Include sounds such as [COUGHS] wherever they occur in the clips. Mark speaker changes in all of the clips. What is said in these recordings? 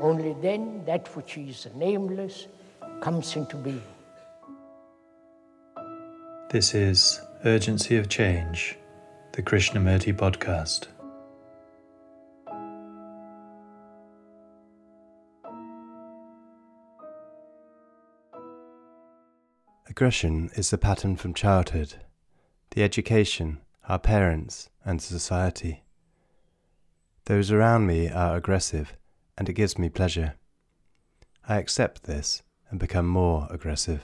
Speaker 1: Only then that which is nameless comes into being.
Speaker 2: This is Urgency of Change, the Krishnamurti podcast. Aggression is the pattern from childhood, the education, our parents, and society. Those around me are aggressive, and it gives me pleasure. I accept this and become more aggressive.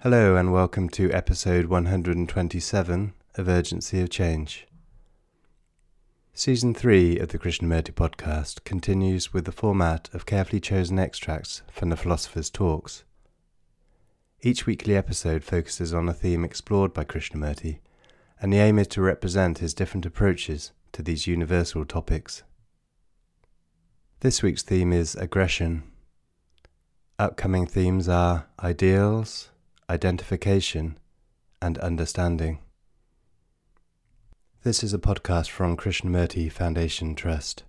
Speaker 2: Hello, and welcome to episode 127 of Urgency of Change. Season 3 of the Krishnamurti podcast continues with the format of carefully chosen extracts from the philosopher's talks. Each weekly episode focuses on a theme explored by Krishnamurti and the aim is to represent his different approaches to these universal topics. This week's theme is aggression. Upcoming themes are ideals, identification, and understanding. This is a podcast from Krishnamurti Foundation Trust.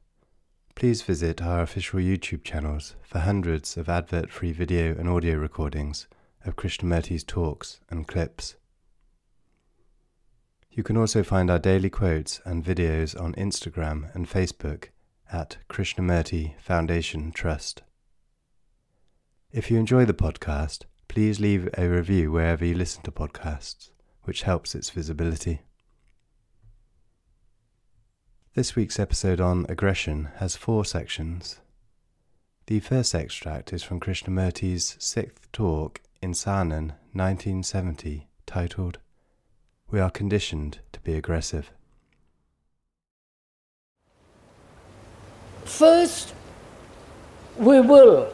Speaker 2: Please visit our official YouTube channels for hundreds of advert free video and audio recordings of Krishnamurti's talks and clips. You can also find our daily quotes and videos on Instagram and Facebook at Krishnamurti Foundation Trust. If you enjoy the podcast, please leave a review wherever you listen to podcasts, which helps its visibility. This week's episode on aggression has four sections. The first extract is from Krishnamurti's sixth talk in Saanen, 1970, titled we are conditioned to be aggressive.
Speaker 1: First, we will,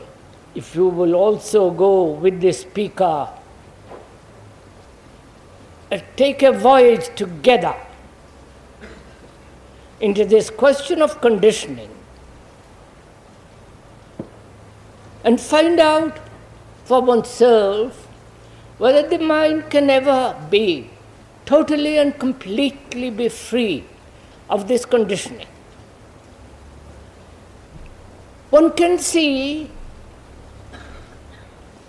Speaker 1: if you will also go with the speaker, uh, take a voyage together into this question of conditioning and find out for oneself whether the mind can ever be totally and completely be free of this conditioning. One can see,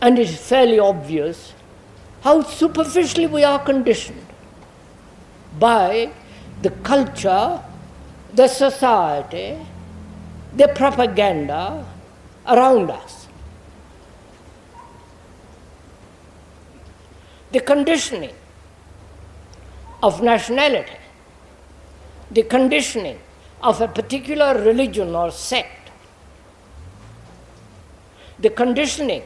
Speaker 1: and it is fairly obvious, how superficially we are conditioned by the culture, the society, the propaganda around us. The conditioning of nationality, the conditioning of a particular religion or sect, the conditioning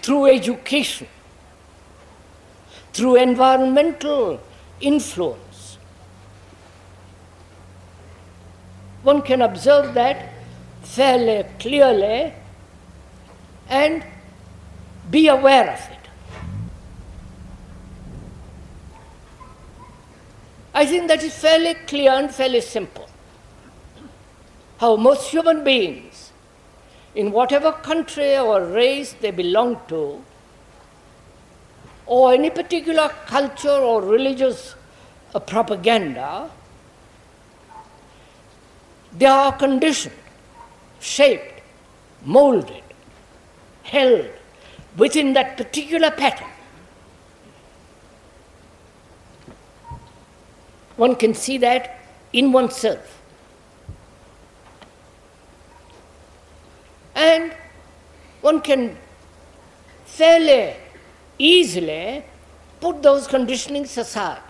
Speaker 1: through education, through environmental influence. One can observe that fairly clearly and be aware of it. I think that is fairly clear and fairly simple. How most human beings, in whatever country or race they belong to, or any particular culture or religious uh, propaganda, they are conditioned, shaped, molded, held within that particular pattern. One can see that in oneself. And one can fairly easily put those conditionings aside.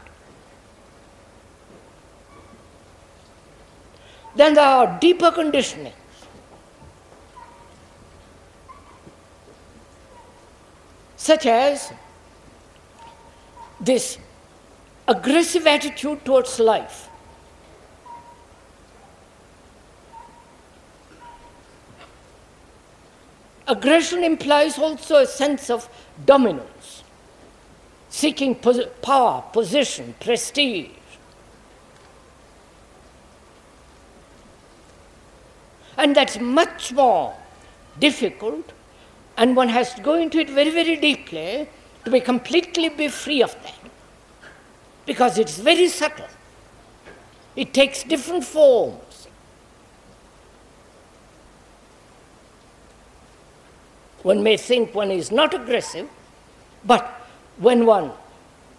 Speaker 1: Then there are deeper conditionings. Such as this aggressive attitude towards life. Aggression implies also a sense of dominance, seeking pos- power, position, prestige. And that's much more difficult, and one has to go into it very, very deeply to be completely be free of that. Because it's very subtle. It takes different forms. One may think one is not aggressive, but when one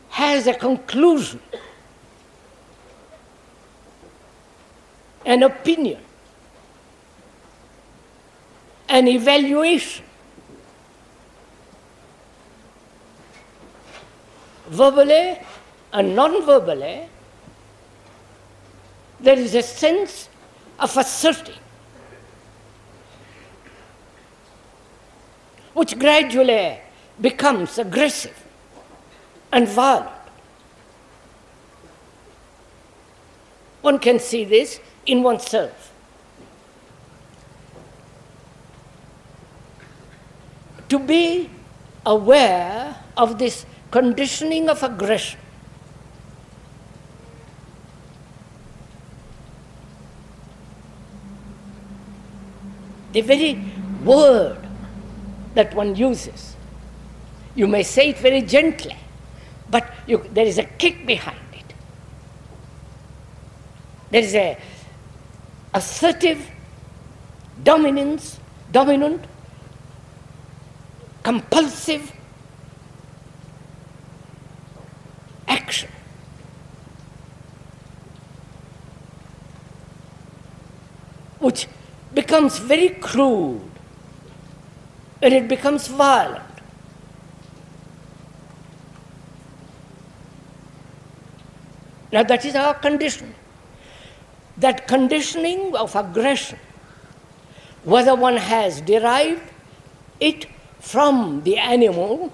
Speaker 1: has a conclusion, an opinion, an evaluation, verbally and non verbally, eh, there is a sense of asserting, which gradually becomes aggressive and violent. One can see this in oneself. To be aware of this conditioning of aggression the very word that one uses. You may say it very gently, but you, there is a kick behind it. There is a assertive dominance, dominant, compulsive action. Which becomes very crude and it becomes violent. Now, that is our condition. That conditioning of aggression, whether one has derived it from the animal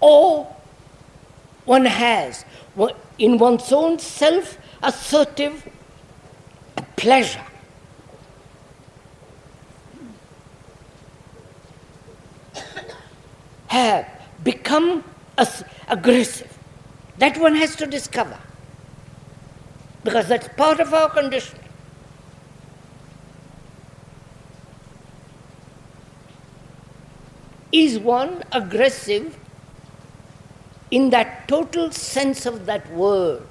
Speaker 1: or one has in one's own self assertive pleasure have become aggressive. That one has to discover. Because that's part of our conditioning. Is one aggressive in that total sense of that word?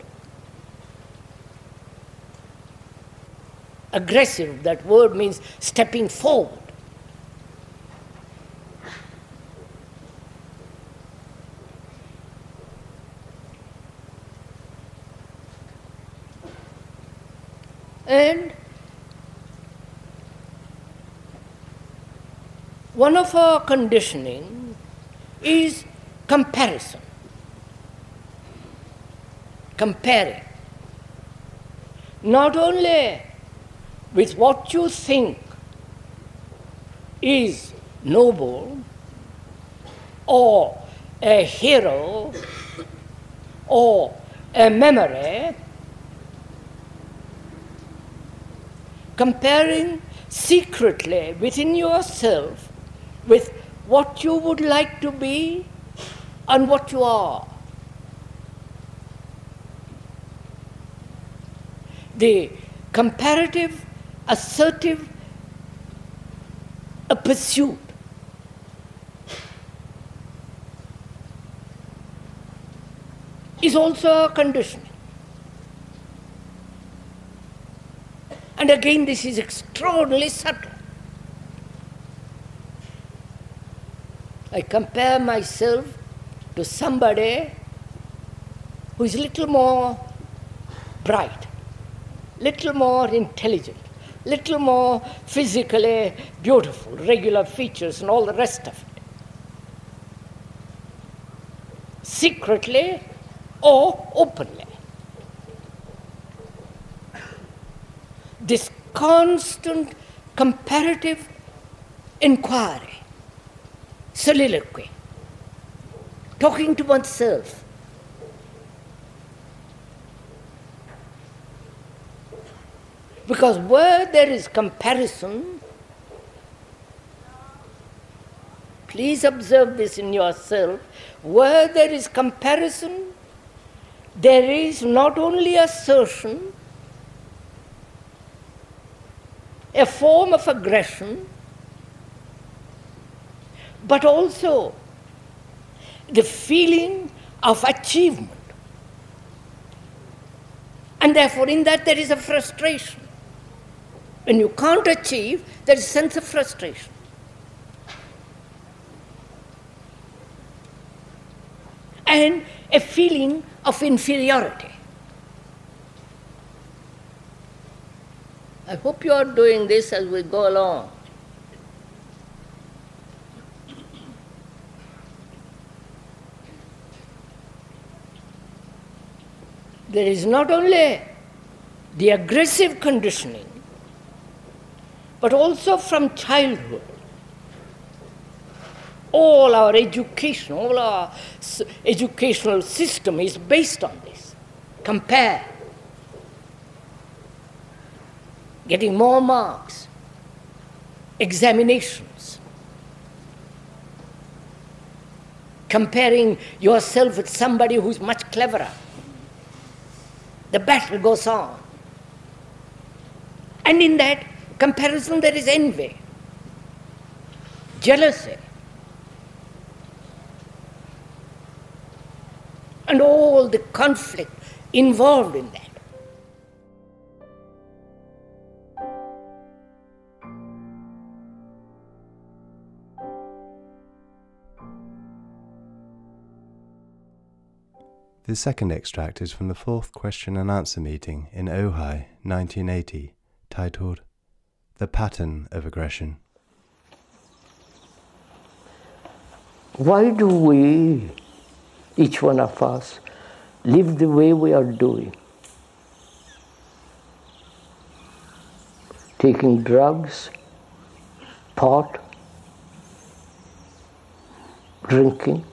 Speaker 1: Aggressive, that word means stepping forward. And one of our conditioning is comparison. Comparing. Not only with what you think is noble or a hero or a memory, comparing secretly within yourself with what you would like to be and what you are. The comparative, assertive a pursuit. is also a condition. And again, this is extraordinarily subtle. I compare myself to somebody who is a little more bright, little more intelligent, little more physically beautiful, regular features, and all the rest of it. Secretly or openly. This constant comparative inquiry, soliloquy, talking to oneself. Because where there is comparison, please observe this in yourself, where there is comparison, there is not only assertion, a form of aggression, but also the feeling of achievement. And therefore, in that, there is a frustration. When you can't achieve, there is a sense of frustration. And a feeling of inferiority. I hope you are doing this as we go along. There is not only the aggressive conditioning, but also from childhood. All our education, all our educational system is based on this. Compare. Getting more marks, examinations, comparing yourself with somebody who's much cleverer. The battle goes on. And in that comparison, there is envy, jealousy, and all the conflict involved in that.
Speaker 2: The second extract is from the fourth question and answer meeting in Ojai, 1980, titled The Pattern of Aggression.
Speaker 1: Why do we, each one of us, live the way we are doing? Taking drugs, pot, drinking,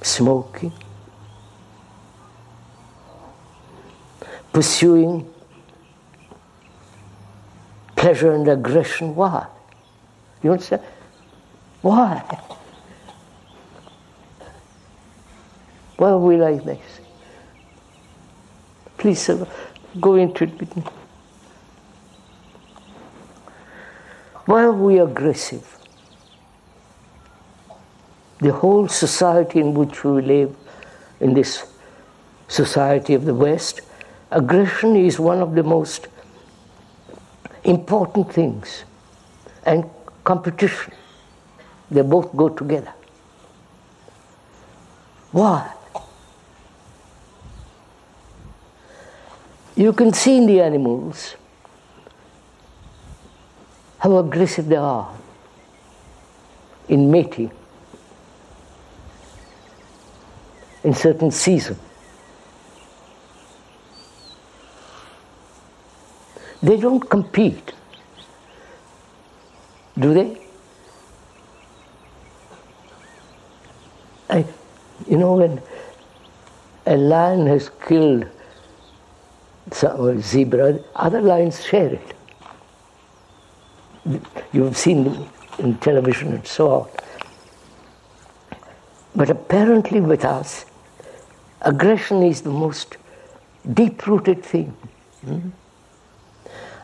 Speaker 1: smoking pursuing pleasure and aggression. Why? You understand? Why? Why are we like this? Please sir, go into it with me. Why are we aggressive? The whole society in which we live, in this society of the West, aggression is one of the most important things, and competition. They both go together. Why? You can see in the animals how aggressive they are in mating in certain seasons. They don't compete, do they? I, you know, when a lion has killed some zebra, other lions share it. You've seen them in television and so on. But apparently, with us, aggression is the most deep rooted thing. Mm-hmm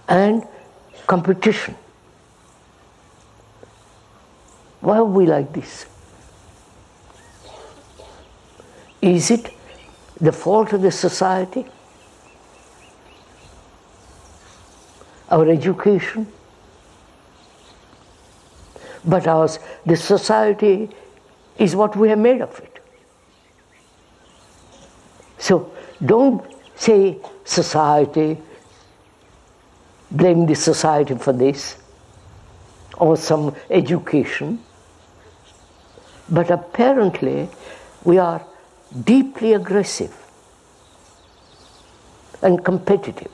Speaker 1: and competition. Why are we like this? Is it the fault of the society? Our education? But ours, the society is what we have made of it. So don't say society, blame the society for this or some education. But apparently, we are deeply aggressive and competitive.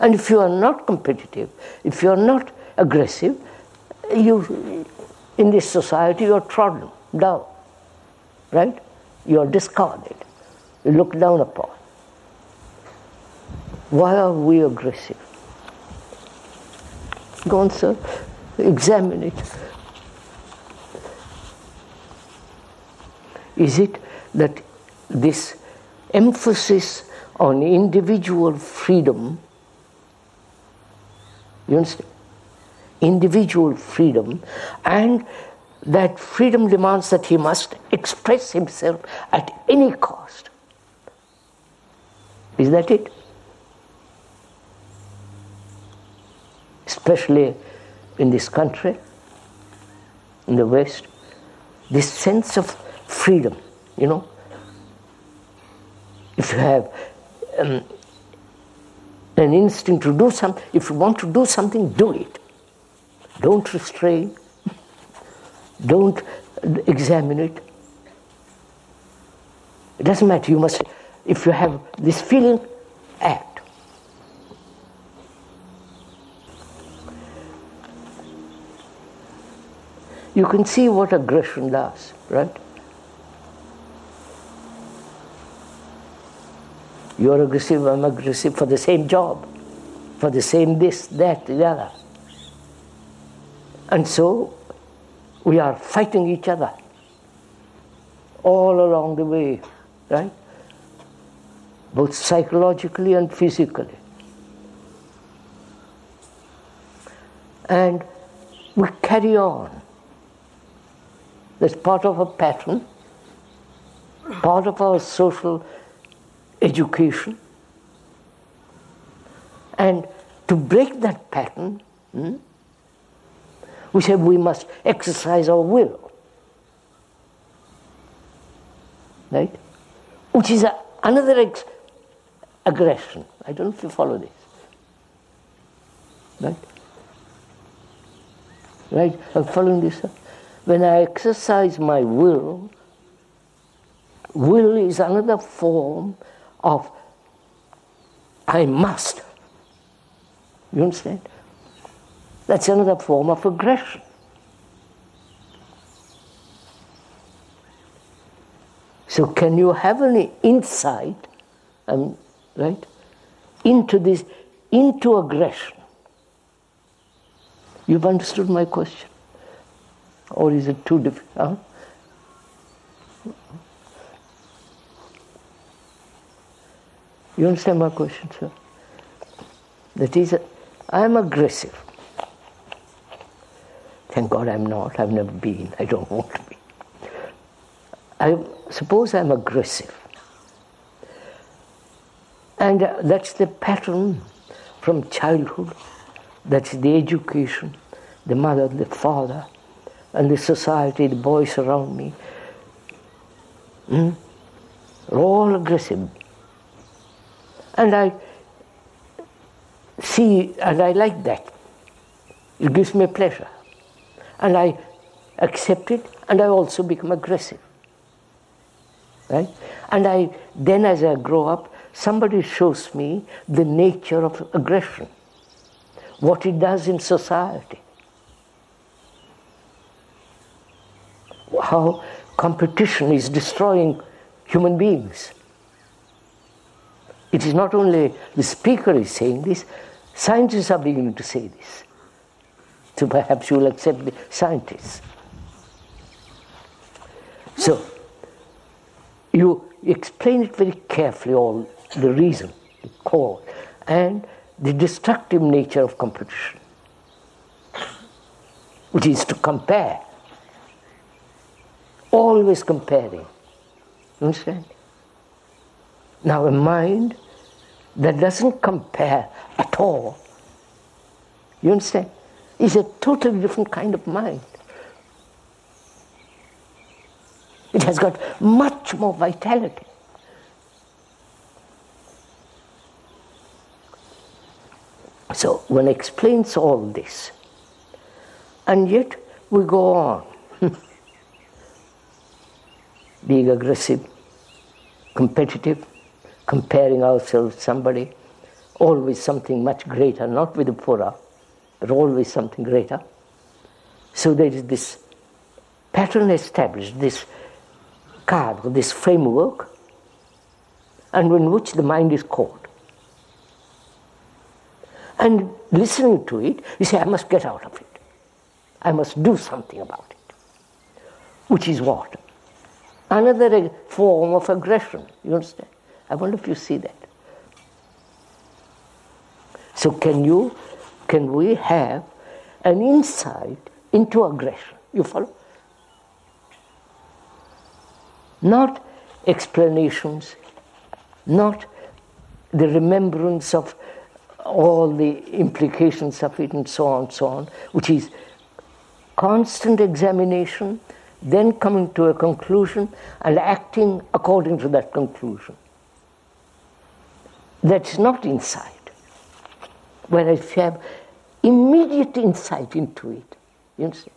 Speaker 1: And if you are not competitive, if you are not aggressive, you, in this society, you are trodden down, right? You are discarded, you look down upon. Why are we aggressive? Go on, sir. examine it. Is it that this emphasis on individual freedom, you understand? Individual freedom, and that freedom demands that he must express himself at any cost. Is that it? Especially in this country, in the West, this sense of freedom, you know. If you have um, an instinct to do something, if you want to do something, do it. Don't restrain, don't examine it. It doesn't matter, you must, if you have this feeling, act. You can see what aggression does, right? You're aggressive, I'm aggressive for the same job, for the same this, that, the other. And so we are fighting each other all along the way, right? Both psychologically and physically. And we carry on. That's part of a pattern, part of our social education. And to break that pattern, hmm, we said we must exercise our will. Right? Which is a, another ex- aggression. I don't know if you follow this. Right? Right? I'm following this. When I exercise my will, will is another form of I must. You understand? That's another form of aggression. So, can you have any insight, um, right, into this, into aggression? You've understood my question? Or is it too difficult? Huh? You understand my question, sir? That is, I am aggressive. Thank God I'm not. I've never been. I don't [LAUGHS] want to be. I suppose I'm aggressive. And uh, that's the pattern from childhood. That's the education, the mother, the father, and the society, the boys around me. Mm? all aggressive. And I see, and I like that. It gives me pleasure. And I accept it, and I also become aggressive. Right? And I then, as I grow up, somebody shows me the nature of aggression, what it does in society, how competition is destroying human beings. It is not only the speaker is saying this, scientists are beginning to say this. So perhaps you will accept the scientists. So you explain it very carefully, all the reason, the cause, and the destructive nature of competition, which is to compare, always comparing. You understand? Now, a mind that doesn't compare at all, you understand, is a totally different kind of mind. It has got much more vitality. So one explains all this, and yet we go on being aggressive, competitive, comparing ourselves with somebody, always something much greater, not with the pura, but always something greater. So there is this pattern established, this card, this framework, and in which the mind is caught. And listening to it, you say, I must get out of it. I must do something about it. Which is what? Another form of aggression. You understand? I wonder if you see that. So can you, can we have an insight into aggression? You follow? Not explanations, not the remembrance of all the implications of it and so on and so on, which is constant examination, then coming to a conclusion and acting according to that conclusion. That's not insight. Whereas if you have immediate insight into it, you understand?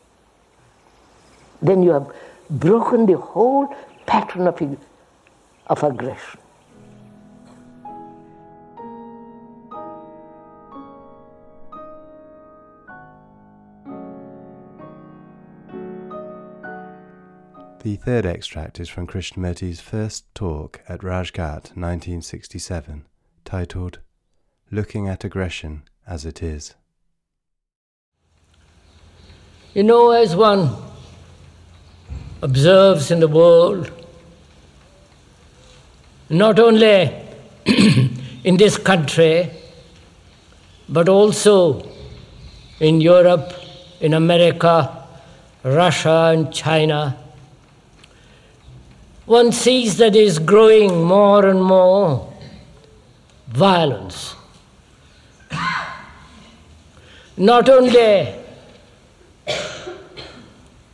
Speaker 1: Then you have broken the whole pattern of, of aggression.
Speaker 2: The third extract is from Krishnamurti's first talk at Rajghat 1967, titled Looking at Aggression as It Is.
Speaker 1: You know, as one observes in the world, not only [CLEARS THROAT] in this country, but also in Europe, in America, Russia, and China one sees that is growing more and more violence. Not only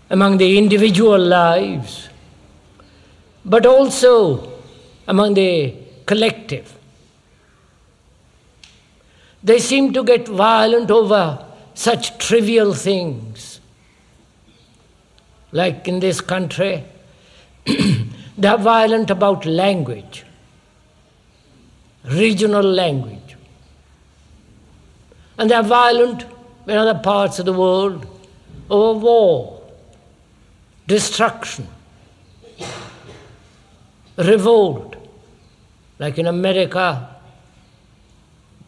Speaker 1: among the individual lives, but also among the collective. They seem to get violent over such trivial things. Like in this country, [CLEARS THROAT] They are violent about language, regional language. And they are violent in other parts of the world. Over war, destruction, revolt, like in America,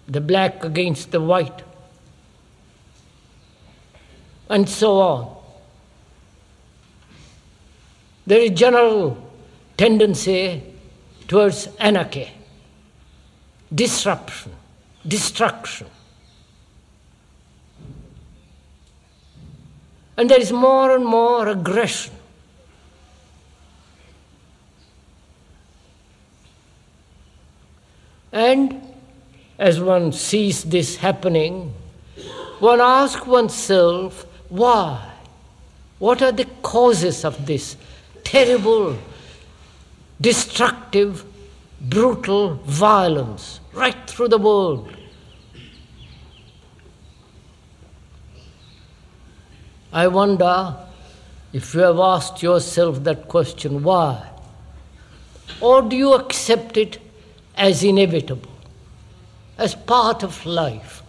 Speaker 1: the black against the white, and so on. There is general tendency towards anarchy, disruption, destruction. And there is more and more aggression. And as one sees this happening, one asks oneself, why? What are the causes of this terrible destructive, brutal violence right through the world. I wonder if you have asked yourself that question why? Or do you accept it as inevitable, as part of life?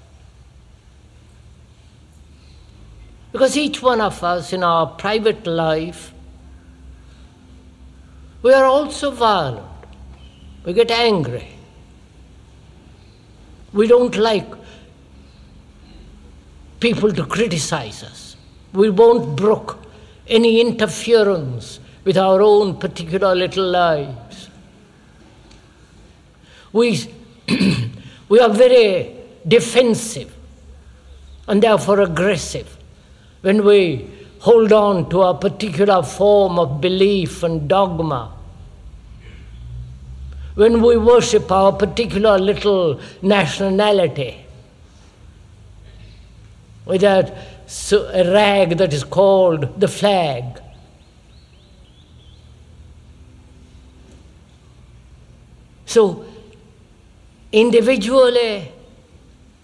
Speaker 1: Because each one of us in our private life we are also violent. We get angry. We don't like people to criticize us. We won't brook any interference with our own particular little lives. We, [CLEARS THROAT] we are very defensive and therefore aggressive when we hold on to a particular form of belief and dogma. When we worship our particular little nationality, with that a rag that is called the flag. So, individually,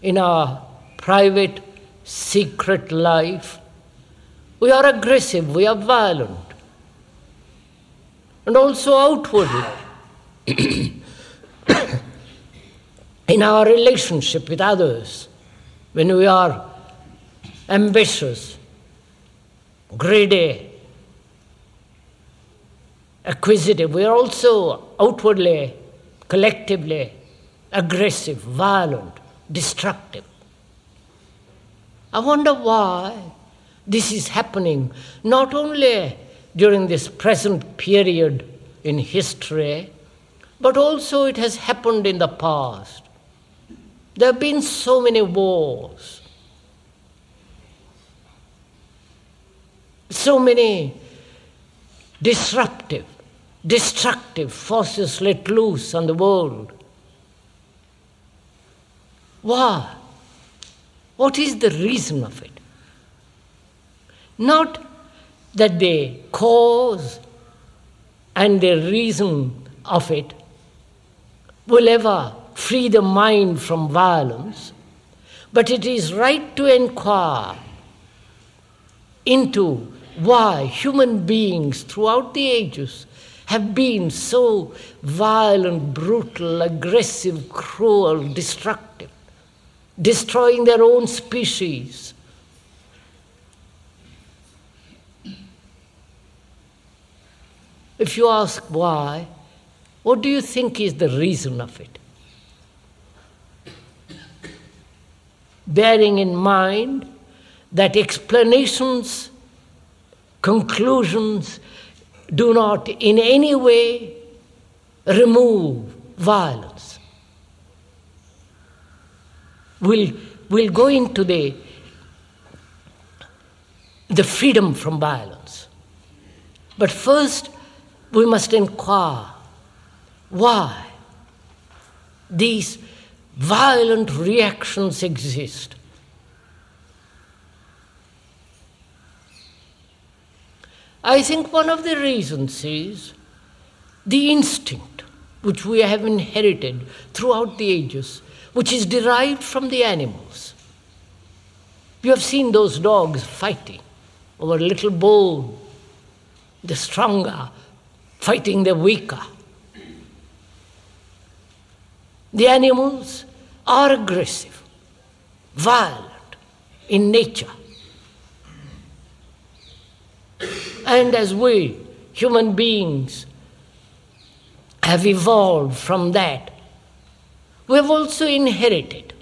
Speaker 1: in our private, secret life, we are aggressive, we are violent. And also outwardly. [COUGHS] in our relationship with others, when we are ambitious, greedy, acquisitive, we are also outwardly, collectively aggressive, violent, destructive. I wonder why This is happening not only during this present period in history, but also it has happened in the past. There have been so many wars, so many disruptive, destructive forces let loose on the world. Why? What is the reason of it? Not that the cause and the reason of it will ever free the mind from violence, but it is right to inquire into why human beings throughout the ages have been so violent, brutal, aggressive, cruel, destructive, destroying their own species. If you ask why, what do you think is the reason of it? Bearing in mind that explanations, conclusions do not in any way remove violence. We'll, we'll go into the, the freedom from violence. But first, we must inquire why these violent reactions exist. I think one of the reasons is the instinct which we have inherited throughout the ages, which is derived from the animals. You have seen those dogs fighting over a little bone, the stronger fighting the weaker. The animals are aggressive, violent in nature. And as we, human beings, have evolved from that, we have also inherited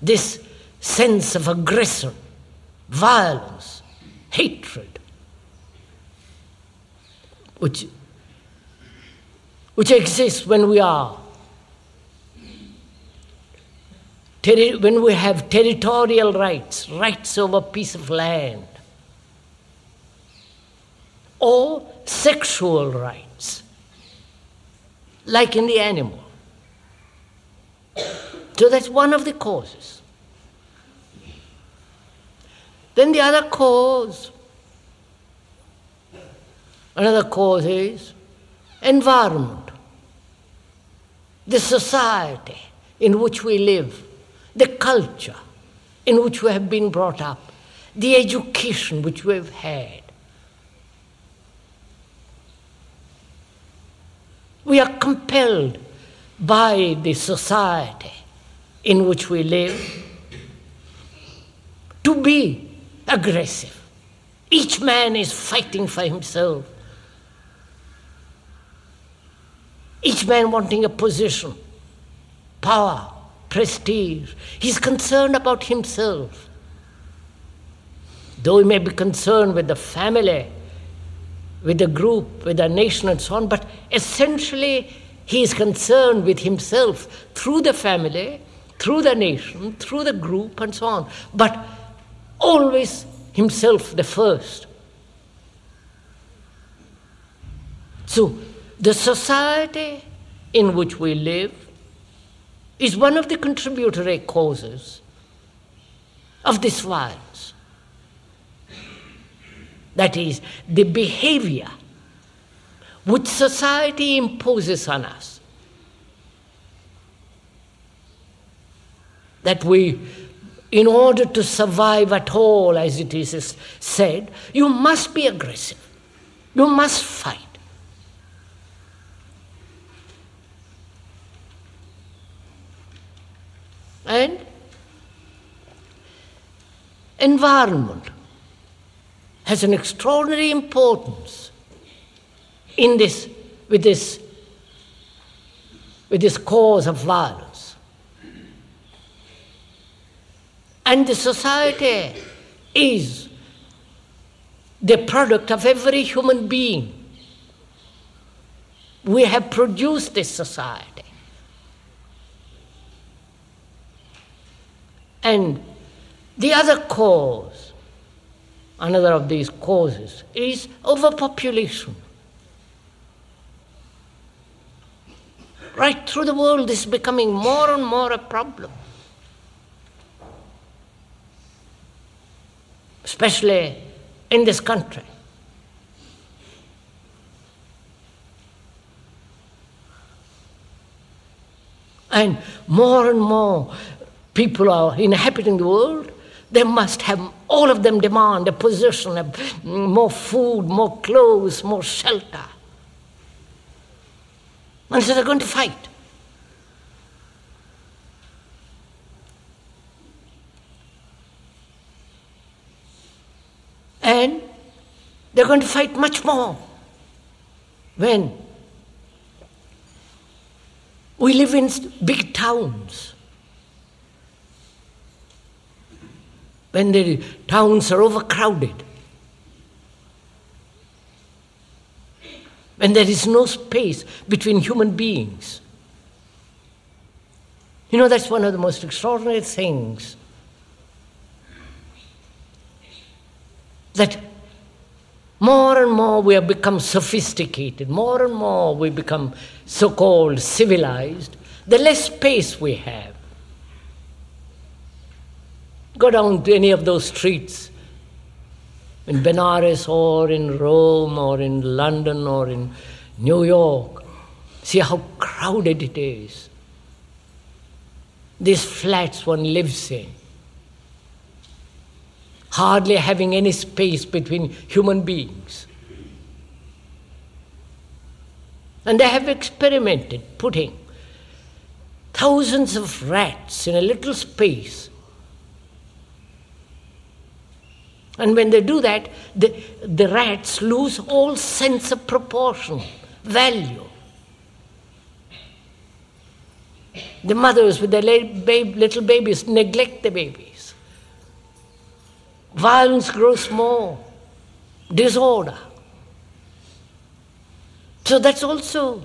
Speaker 1: this sense of aggression, violence, hatred, which, which exists when we are when we have territorial rights, rights over piece of land, or sexual rights, like in the animal. So that's one of the causes. Then the other cause, another cause is environment, the society in which we live the culture in which we have been brought up, the education which we have had. We are compelled by the society in which we live to be aggressive. Each man is fighting for himself. Each man wanting a position, power, prestige. He's concerned about himself. Though he may be concerned with the family, with the group, with the nation, and so on, but essentially he is concerned with himself through the family, through the nation, through the group, and so on. But always himself the first. So, the society in which we live is one of the contributory causes of this violence. That is, the behavior which society imposes on us. That we, in order to survive at all, as it is said, you must be aggressive, you must fight. And environment has an extraordinary importance in this with this with this cause of violence And the society is the product of every human being. We have produced this society. And the other cause, another of these causes, is overpopulation. Right through the world, this is becoming more and more a problem. Especially in this country. And more and more people are inhabiting the world, they must have, all of them demand a position, a, mm, more food, more clothes, more shelter. And so they're going to fight. And they're going to fight much more when we live in big towns. When the towns are overcrowded. when there is no space between human beings. You know, that's one of the most extraordinary things that more and more we have become sophisticated, more and more we become so called civilized, the less space we have. Go down to any of those streets in Benares or in Rome or in London or in New York. See how crowded it is. These flats one lives in, hardly having any space between human beings. And they have experimented putting thousands of rats in a little space And when they do that, the, the rats lose all sense of proportion, value. The mothers with their little babies neglect the babies. Violence grows more, disorder. So that's also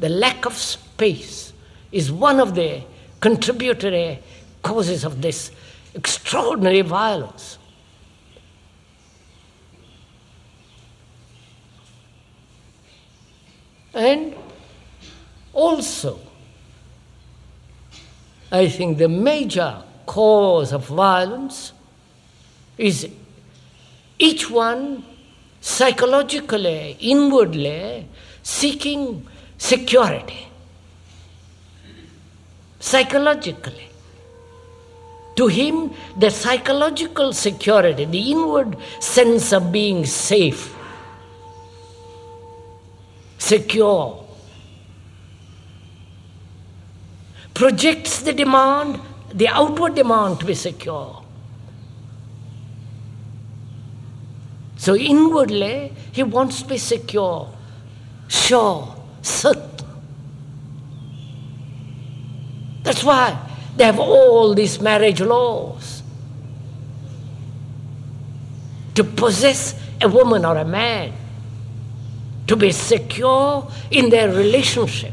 Speaker 1: the lack of space is one of the contributory causes of this extraordinary violence. And also, I think the major cause of violence is each one psychologically, inwardly seeking security. Psychologically. To him, the psychological security, the inward sense of being safe, secure. Projects the demand, the outward demand to be secure. So inwardly, he wants to be secure, sure, certain. That's why they have all these marriage laws. To possess a woman or a man to be secure in their relationship.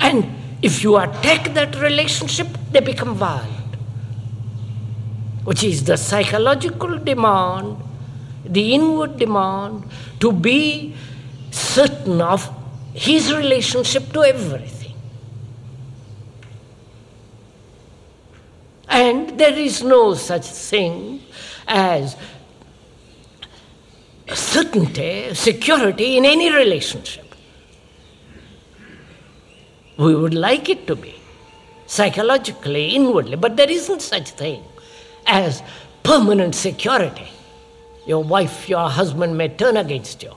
Speaker 1: And if you attack that relationship, they become violent, which is the psychological demand, the inward demand to be certain of his relationship to everything. And there is no such thing as certainty, security in any relationship. We would like it to be, psychologically, inwardly, but there isn't such thing as permanent security. Your wife, your husband may turn against you.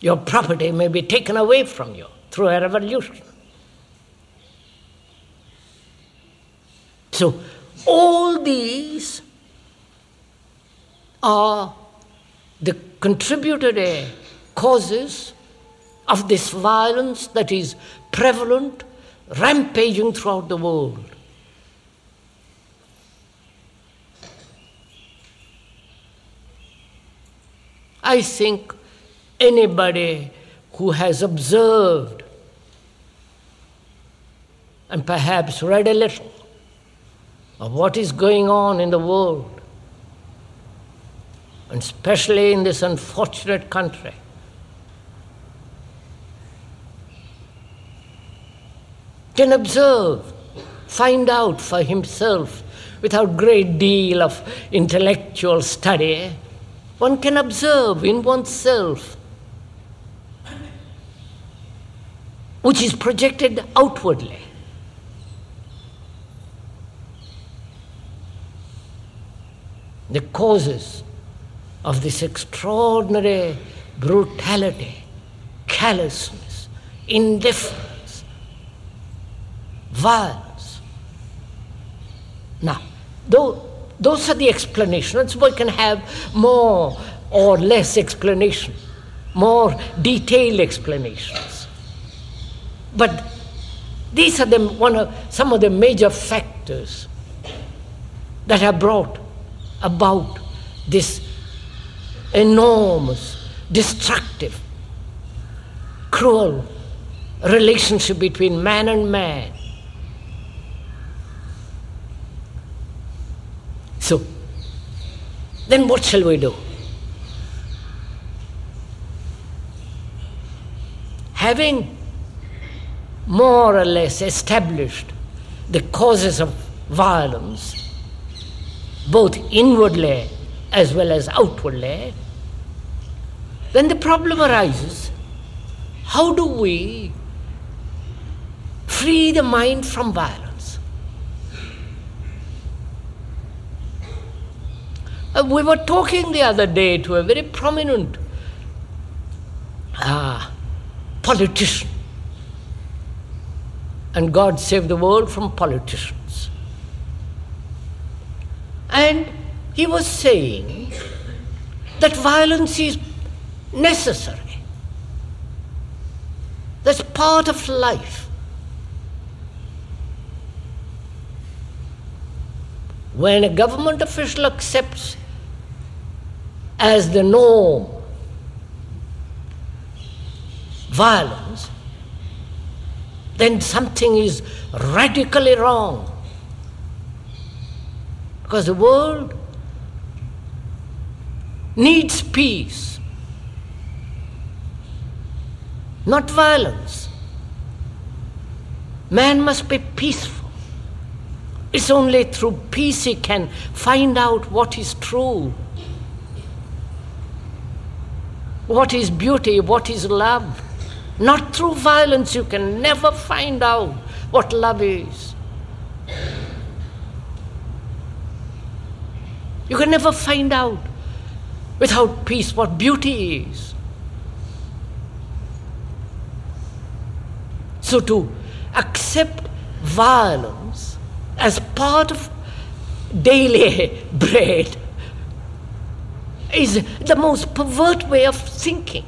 Speaker 1: Your property may be taken away from you through a revolution. So, all these are the contributory causes of this violence that is prevalent rampaging throughout the world. I think anybody who has observed and perhaps read a little of what is going on in the world, and especially in this unfortunate country, can observe, find out for himself without great deal of intellectual study, one can observe in oneself which is projected outwardly. The causes of this extraordinary brutality, callousness, indifference violence. Now, though, those are the explanations. We can have more or less explanation, more detailed explanations. But these are the, one of, some of the major factors that have brought about this enormous, destructive, cruel relationship between man and man So, then what shall we do? Having more or less established the causes of violence, both inwardly as well as outwardly, then the problem arises how do we free the mind from violence? Uh, we were talking the other day to a very prominent uh, politician. And God save the world from politicians. And he was saying that violence is necessary. That's part of life. When a government official accepts as the norm violence, then something is radically wrong. Because the world needs peace, not violence. Man must be peaceful. It's only through peace he can find out what is true. what is beauty, what is love. Not through violence, you can never find out what love is. You can never find out without peace what beauty is. So to accept violence as part of daily [LAUGHS] bread is the most pervert way of thinking.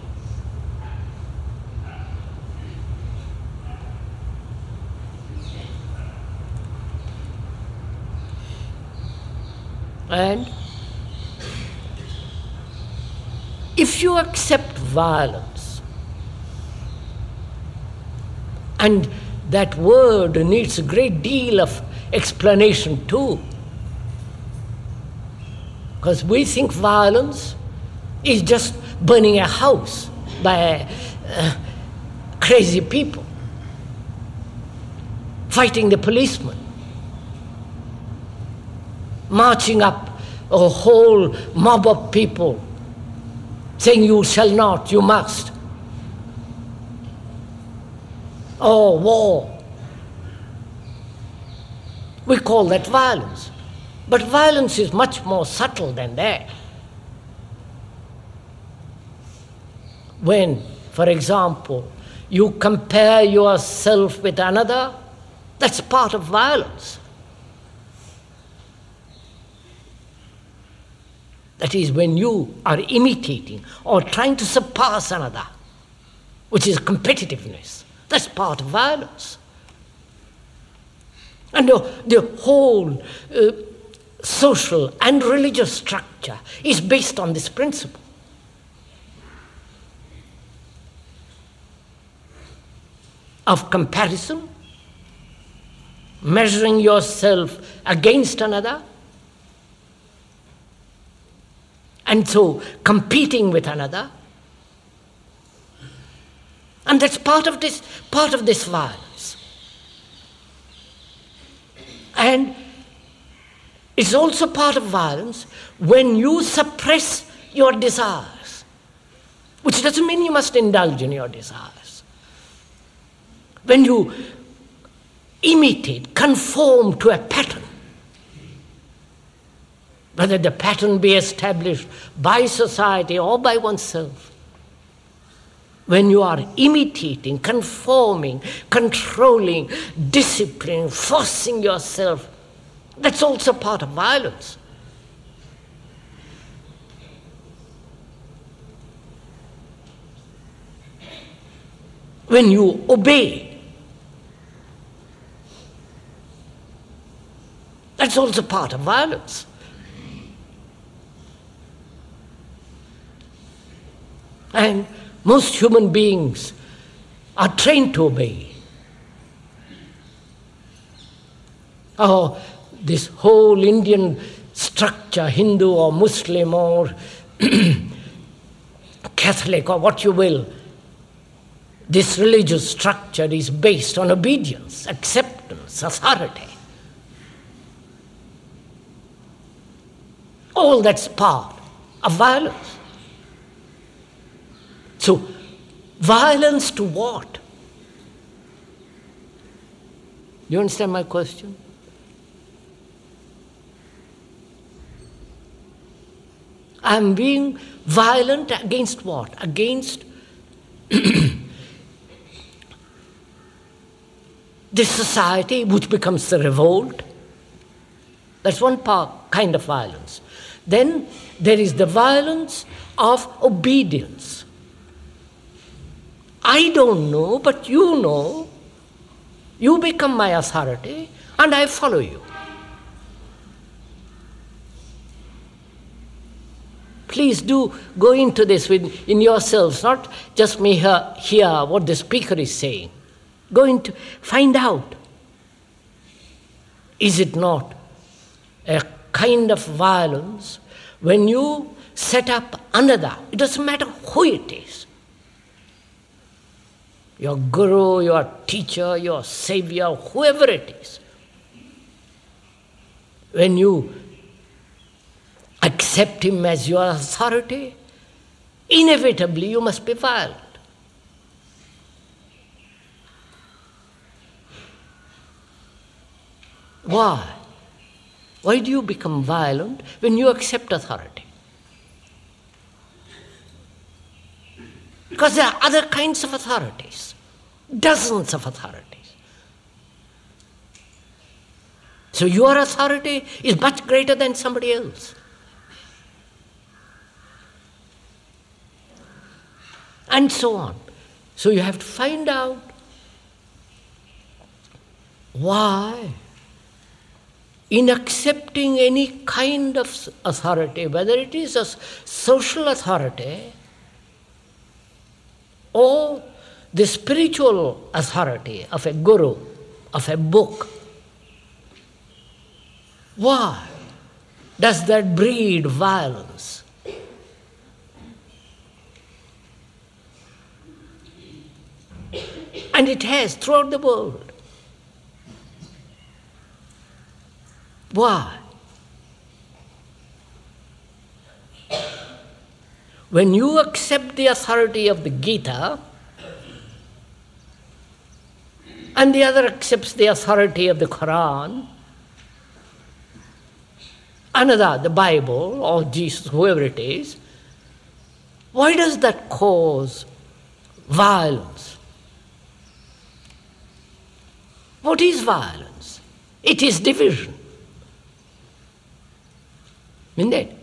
Speaker 1: And if you accept violence, and that word needs a great deal of explanation too, because we think violence is just burning a house by uh, crazy people, fighting the policeman, marching up a whole mob of people, saying, You shall not, you must. Oh, war. We call that violence. But violence is much more subtle than that. When, for example, you compare yourself with another, that's part of violence. That is when you are imitating or trying to surpass another, which is competitiveness. That's part of violence. And the, the whole uh, social and religious structure is based on this principle. Of comparison, measuring yourself against another, and so competing with another. And that's part of this, part of this violence. And it's also part of violence when you suppress your desires, which doesn't mean you must indulge in your desires. When you imitate, conform to a pattern, whether the pattern be established by society or by oneself, when you are imitating, conforming, controlling, disciplining, forcing yourself, that's also part of violence. When you obey, that's also part of violence. And most human beings are trained to obey. Oh, this whole Indian structure, Hindu or Muslim or [CLEARS THROAT] Catholic or what you will, this religious structure is based on obedience, acceptance, authority. All that's part of violence. So, violence to what? You understand my question? I'm being violent against what? Against [CLEARS THROAT] this society which becomes the revolt. That's one part, kind of violence. Then there is the violence of obedience. I don't know, but you know. You become my authority, and I follow you. Please do go into this with, in yourselves, not just me hear, hear what the speaker is saying. Go into, find out. Is it not a kind of violence when you set up another? It doesn't matter who it is your guru, your teacher, your savior, whoever it is, when you accept him as your authority, inevitably you must be violent. Why? Why do you become violent when you accept authority? Because there are other kinds of authorities, dozens of authorities. So your authority is much greater than somebody else. And so on. So you have to find out why, in accepting any kind of authority, whether it is a social authority or the spiritual authority of a guru, of a book. Why does that breed violence? And it has throughout the world. Why? When you accept the authority of the Gita, and the other accepts the authority of the Quran, another, the Bible, or Jesus, whoever it is, why does that cause violence? What is violence? It is division. Isn't it?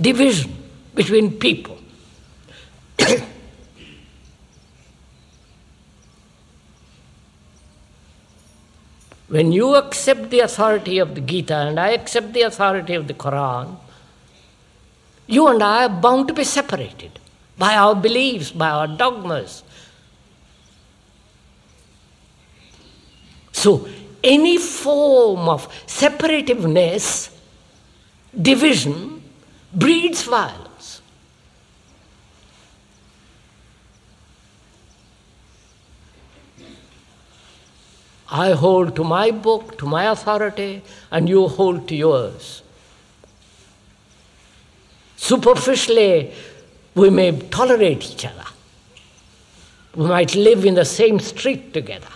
Speaker 1: Division between people. [COUGHS] When you accept the authority of the Gita and I accept the authority of the Quran, you and I are bound to be separated by our beliefs, by our dogmas. So, any form of separativeness, division, breeds violence. I hold to my book, to my authority, and you hold to yours. Superficially, we may tolerate each other. We might live in the same street together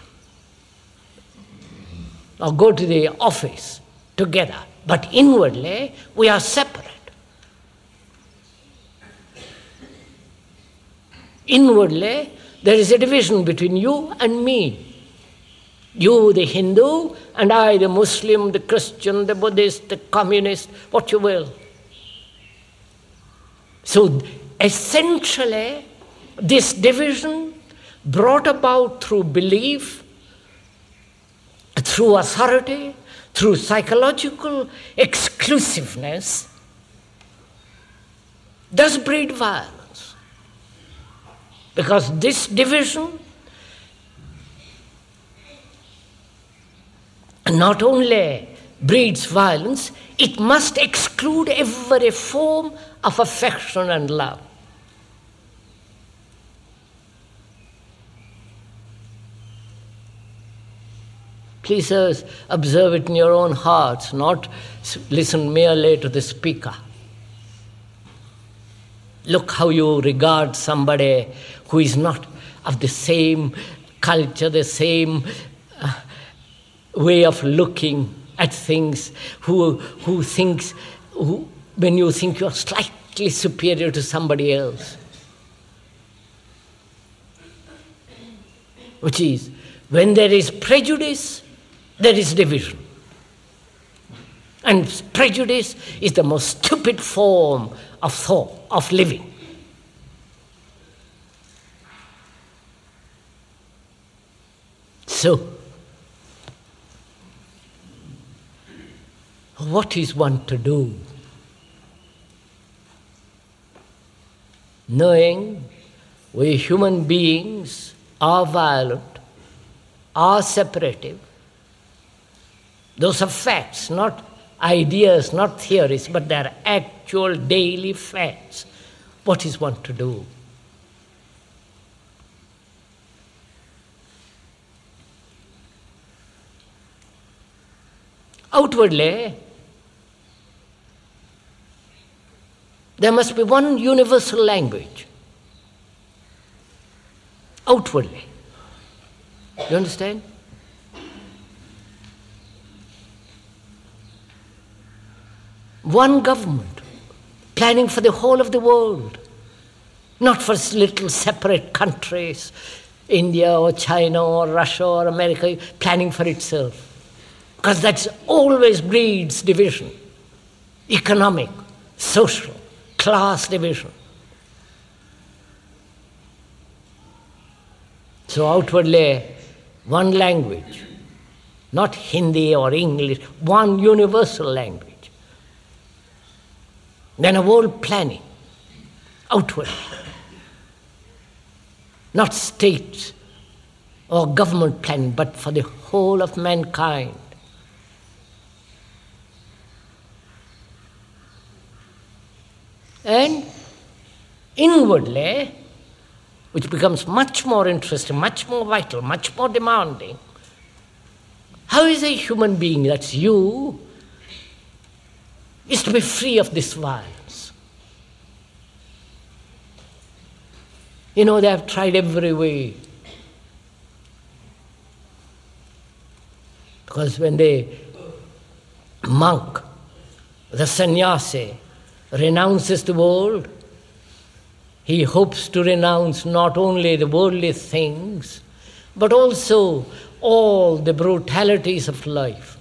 Speaker 1: or go to the office together, but inwardly we are separate. Inwardly, there is a division between you and me. You, the Hindu, and I, the Muslim, the Christian, the Buddhist, the communist, what you will. So, essentially, this division brought about through belief, through authority, through psychological exclusiveness, does breed violence. Because this division not only breeds violence, it must exclude every form of affection and love. Please observe it in your own hearts, not listen merely to the speaker. Look how you regard somebody who is not of the same culture, the same way of looking at things, who, who thinks, who, when you think you're slightly superior to somebody else. Which is, when there is prejudice, there is division. And prejudice is the most stupid form of thought, of living. So, what is one to do? Knowing we human beings are violent, are separative, those are facts, not ideas, not theories, but they're actual daily facts. What is one to do? Outwardly, there must be one universal language. Outwardly. You understand? one government planning for the whole of the world, not for little separate countries, India or China or Russia or America, planning for itself. Because that always breeds division economic, social, class division. So, outwardly, one language, not Hindi or English, one universal language. Then a world planning outward, not state or government planning, but for the whole of mankind. And inwardly, which becomes much more interesting, much more vital, much more demanding, how is a human being, that's you, is to be free of this violence. You know, they have tried every way. Because when the monk, the sannyasi, renounces the world, he hopes to renounce not only the worldly things, but also all the brutalities of life.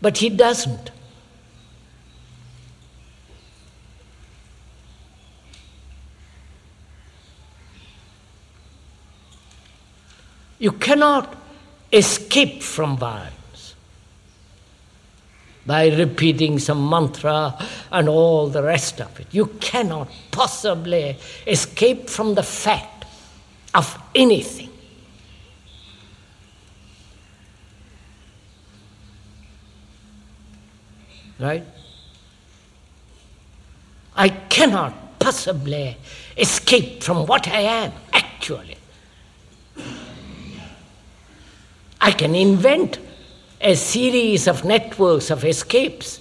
Speaker 1: But he doesn't. You cannot escape from violence by repeating some mantra and all the rest of it. You cannot possibly escape from the fact of anything. Right? I cannot possibly escape from what I am, actually. I can invent a series of networks of escapes.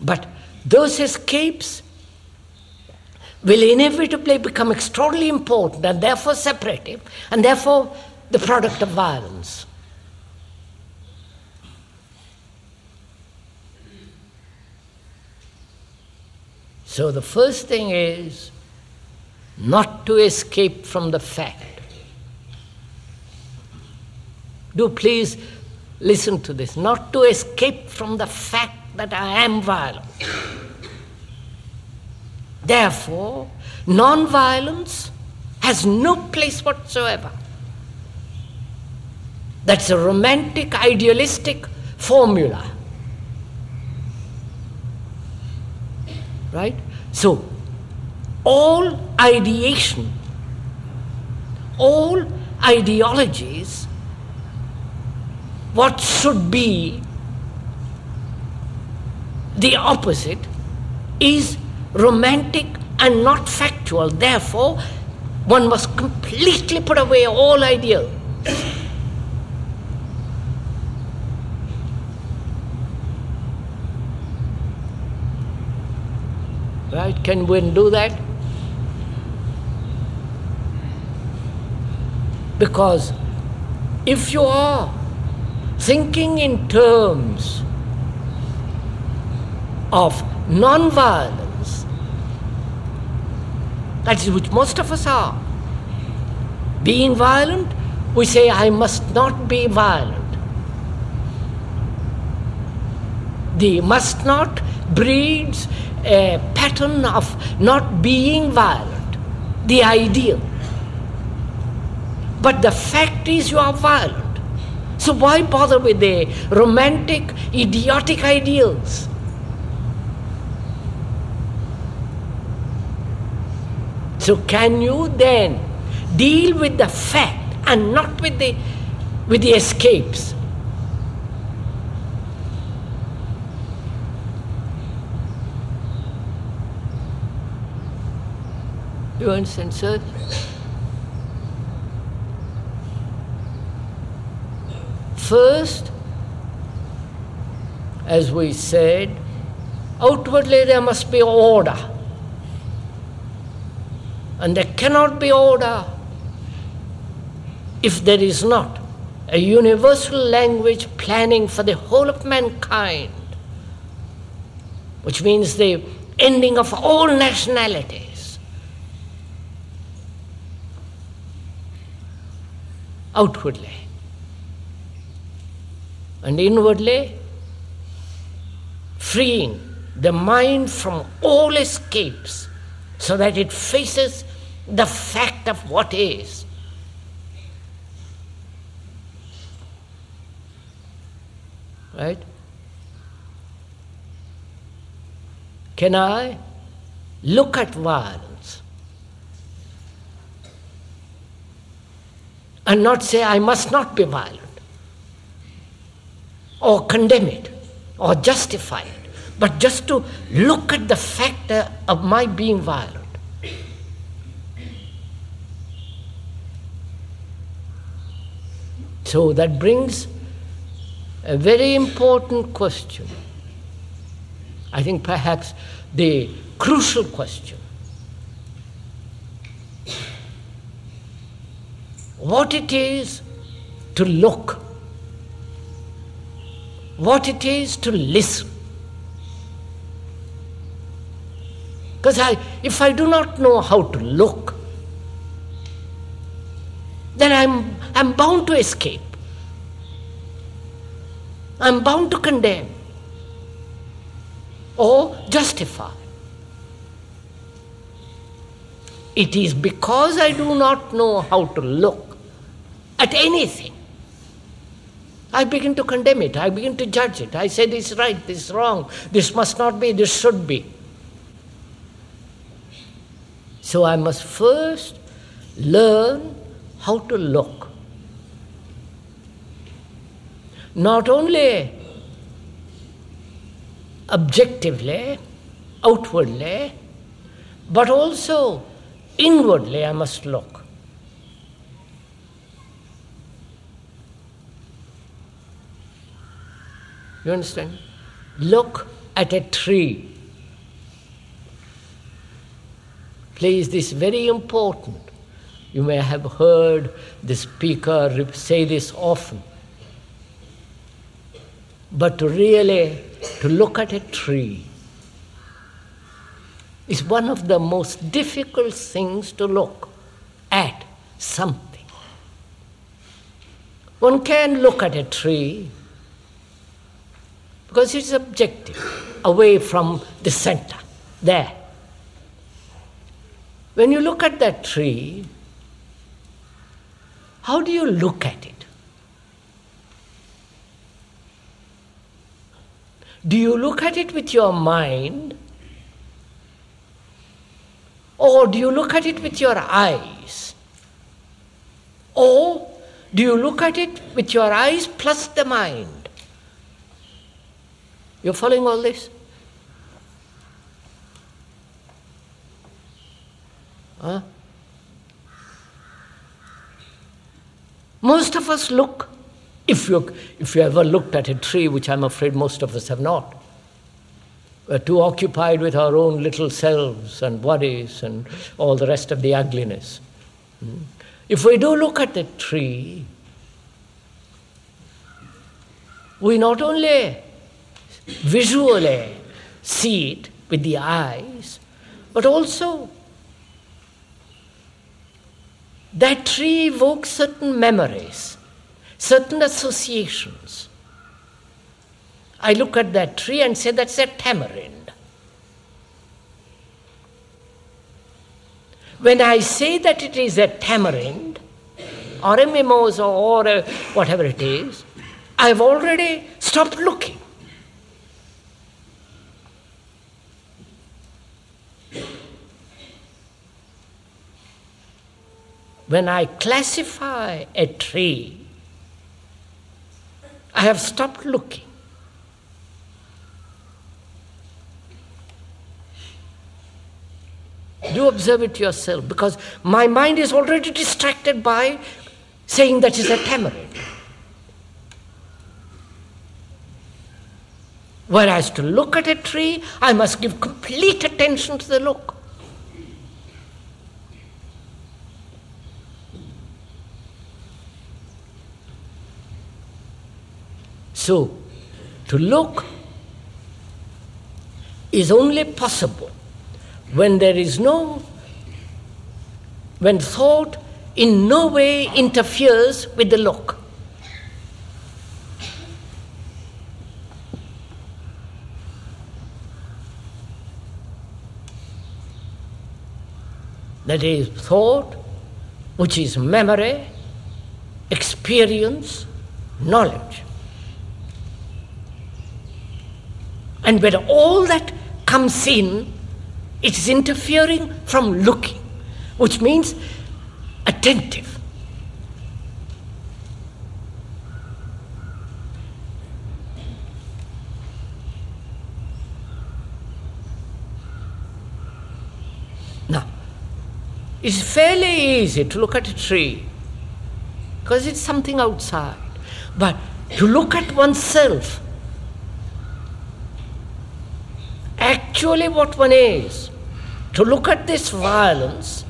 Speaker 1: But those escapes will inevitably become extraordinarily important and therefore separative and therefore the product of violence. So the first thing is not to escape from the fact. Do please listen to this. Not to escape from the fact that I am violent. Therefore, non violence has no place whatsoever. That's a romantic, idealistic formula. Right? So, all ideation, all ideologies, what should be the opposite is romantic and not factual. Therefore, one must completely put away all ideal. Right? Can one do that? Because if you are thinking in terms of non-violence, that is which most of us are. Being violent, we say, I must not be violent. The must not breeds a pattern of not being violent, the ideal. But the fact is, you are violent. So, why bother with the romantic, idiotic ideals? So, can you then deal with the fact and not with the, with the escapes? You understand, sir? First, as we said, outwardly there must be order. And there cannot be order if there is not a universal language planning for the whole of mankind, which means the ending of all nationalities. outwardly and inwardly freeing the mind from all escapes so that it faces the fact of what is. Right? Can I look at violence and not say, I must not be violent, or condemn it, or justify it, but just to look at the fact of my being violent. So that brings a very important question. I think perhaps the crucial question. what it is to look, what it is to listen. Because I, if I do not know how to look, then I'm, I'm bound to escape. I'm bound to condemn or justify. It is because I do not know how to look at anything, I begin to condemn it. I begin to judge it. I say this is right, this is wrong, this must not be, this should be. So I must first learn how to look. Not only objectively, outwardly, but also inwardly I must look. You understand? Look at a tree. Please, this is very important. You may have heard the speaker say this often. But to really to look at a tree is one of the most difficult things to look at something. One can look at a tree because it's objective, away from the center, there. When you look at that tree, how do you look at it? Do you look at it with your mind? Or do you look at it with your eyes? Or do you look at it with your eyes plus the mind? You're following all this? Huh? Most of us look, if you, if you ever looked at a tree, which I'm afraid most of us have not, we're too occupied with our own little selves and bodies and all the rest of the ugliness. Hmm? If we do look at the tree, we not only visually see it with the eyes, but also that tree evokes certain memories, certain associations. I look at that tree and say that's a tamarind. When I say that it is a tamarind, or a mimosa, or a whatever it is, I've already stopped looking. When I classify a tree, I have stopped looking. Do observe it yourself because my mind is already distracted by saying that is a tamarind. Whereas to look at a tree, I must give complete attention to the look. So, to look is only possible when there is no, when thought in no way interferes with the look. That is thought, which is memory, experience, knowledge. And when all that comes in, it is interfering from looking, which means attentive. Now, it's fairly easy to look at a tree because it's something outside. But to look at oneself actually what one is, to look at this violence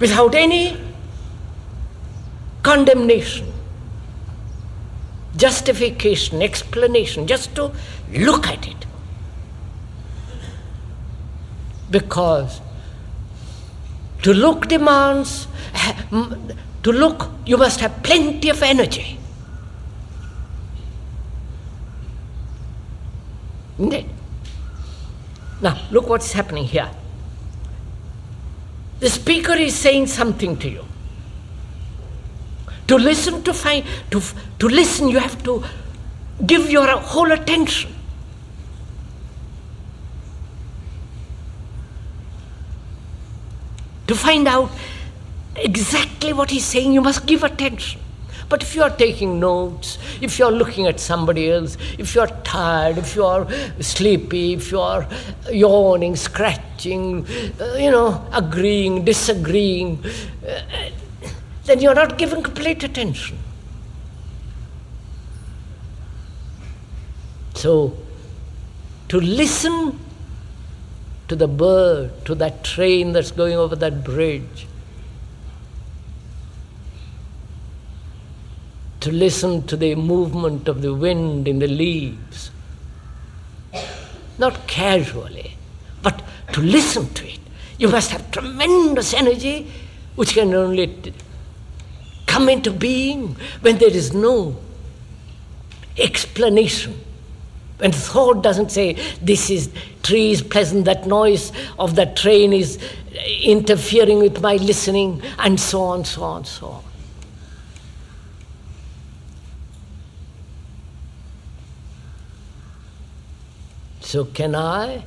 Speaker 1: without any condemnation, justification, explanation, just to look at it. Because to look demands, to look, you must have plenty of energy. Isn't it? Now, look what's happening here. The speaker is saying something to you. To listen, to find, to, to listen, you have to give your whole attention. To find out exactly what he's saying, you must give attention. But if you are taking notes, if you are looking at somebody else, if you are tired, if you are sleepy, if you are yawning, scratching, uh, you know, agreeing, disagreeing, uh, then you're not giving complete attention. So, to listen to the bird, to that train that's going over that bridge, to listen to the movement of the wind in the leaves, not casually, but to listen to it. You must have tremendous energy which can only come into being when there is no explanation. When thought doesn't say, this is tree is pleasant, that noise of that train is interfering with my listening, and so on, so on, so on. So, can I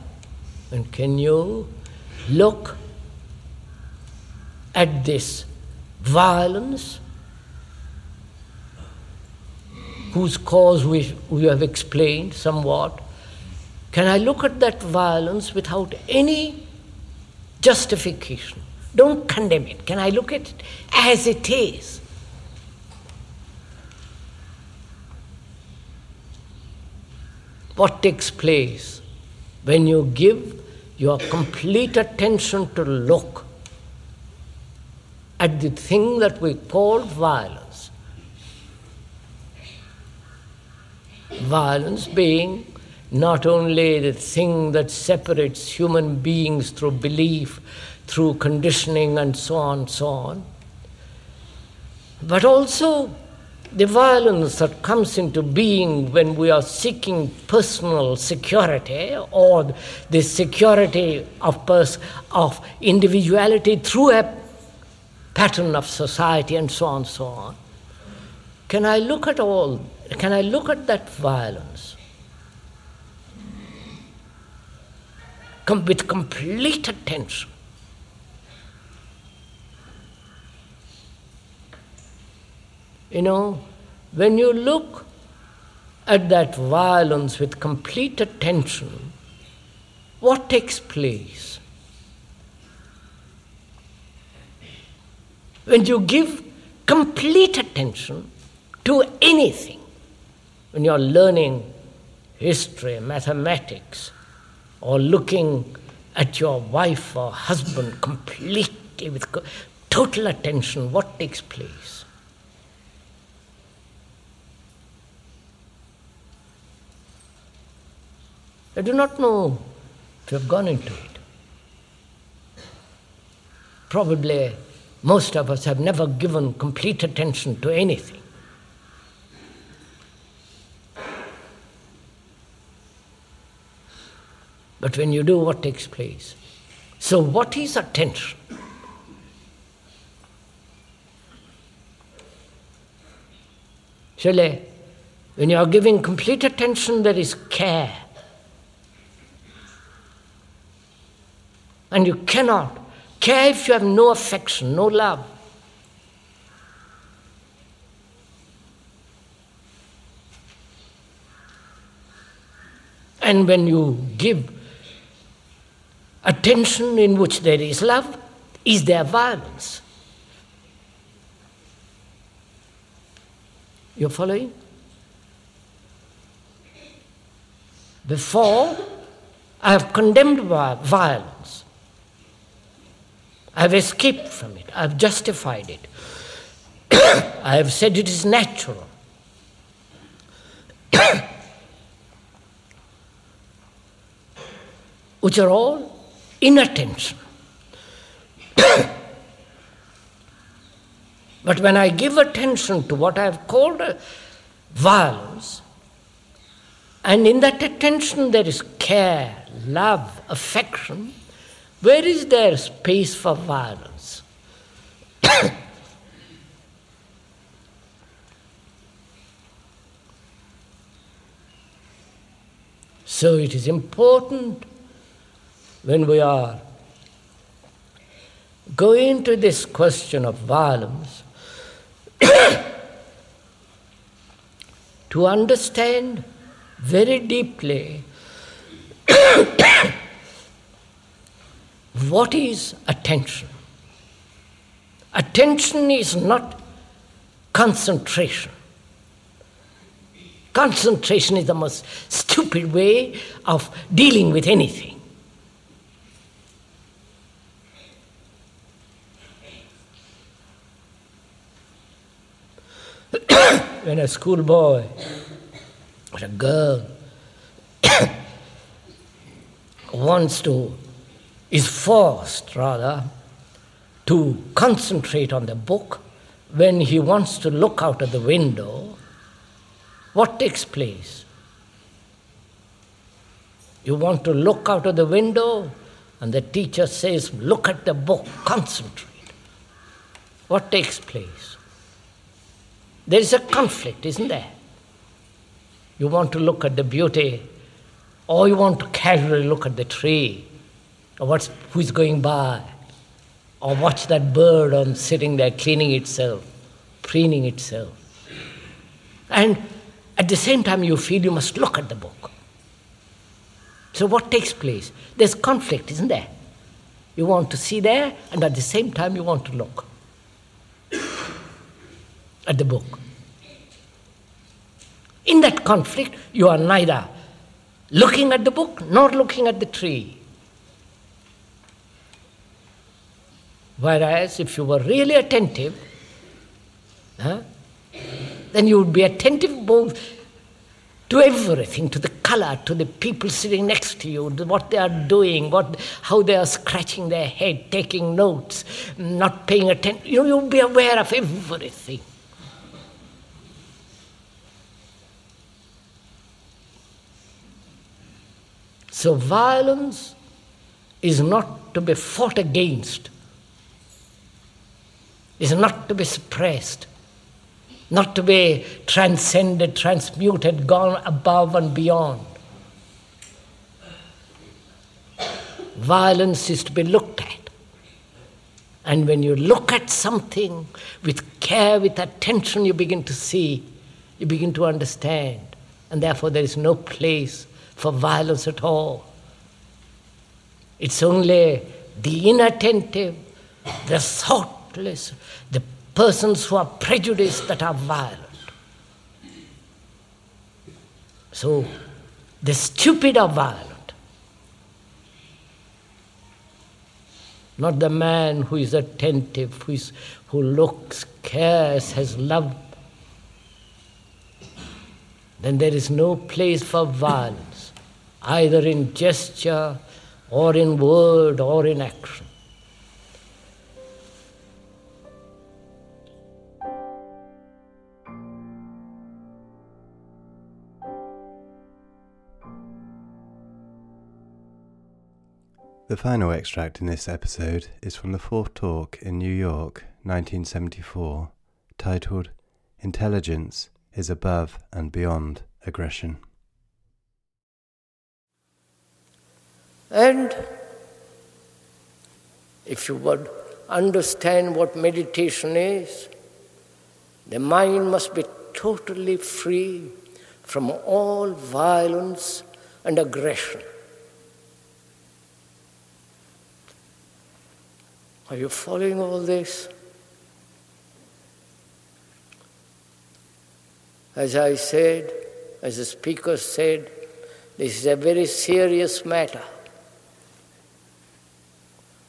Speaker 1: and can you look at this violence whose cause we, we have explained somewhat, can I look at that violence without any justification? Don't condemn it. Can I look at it as it is? What takes place when you give your complete attention to look at the thing that we call violence? Violence being not only the thing that separates human beings through belief, through conditioning, and so on, so on, but also the violence that comes into being when we are seeking personal security or the security of, pers- of individuality through a pattern of society and so on, and so on. Can I look at all can I look at that violence come with complete attention? You know, when you look at that violence with complete attention, what takes place? When you give complete attention to anything, when you're learning history, mathematics, or looking at your wife or husband completely with total attention, what takes place? I do not know if you have gone into it. Probably most of us have never given complete attention to anything. But when you do, what takes place? So, what is attention? Surely, when you are giving complete attention, there is care. And you cannot care if you have no affection, no love. And when you give attention in which there is love, is there violence? You're following? Before, I have condemned violence. I have escaped from it. I have justified it. [COUGHS] I have said it is natural. [COUGHS] Which are all inattention. [COUGHS] but when I give attention to what I have called violence, and in that attention there is care, love, affection, where is there space for violence? [COUGHS] so it is important when we are going to this question of violence [COUGHS] to understand very deeply what is attention. Attention is not concentration. Concentration is the most stupid way of dealing with anything. [COUGHS] when a schoolboy or a girl [COUGHS] wants to, is forced rather, to concentrate on the book, when he wants to look out of the window, what takes place? You want to look out of the window, and the teacher says, Look at the book, concentrate. What takes place? There is a conflict, isn't there? You want to look at the beauty, or you want to casually look at the tree, or what's, who's going by, or watch that bird on sitting there cleaning itself, preening itself. And at the same time, you feel you must look at the book. So, what takes place? There's conflict, isn't there? You want to see there, and at the same time, you want to look at the book. In that conflict, you are neither looking at the book nor looking at the tree. Whereas, if you were really attentive, huh, then you would be attentive both to everything, to the color, to the people sitting next to you, what they are doing, what, how they are scratching their head, taking notes, not paying attention. You know, you'll be aware of everything. So, violence is not to be fought against, is not to be suppressed, not to be transcended, transmuted, gone above and beyond. Violence is to be looked at. And when you look at something with care, with attention, you begin to see, you begin to understand. And therefore, there is no place for violence at all. It's only the inattentive, the thoughtless, persons who are prejudiced that are violent. So, the stupid are violent. Not the man who is attentive, who, is, who looks, cares, has love. Then there is no place for violence either in gesture or in word or in action.
Speaker 2: The final extract in this episode is from the fourth talk in New York, 1974, titled Intelligence is Above and Beyond Aggression.
Speaker 1: And if you would understand what meditation is, the mind must be totally free from all violence and aggression. Are you following all this? As I said, as the speaker said, this is a very serious matter.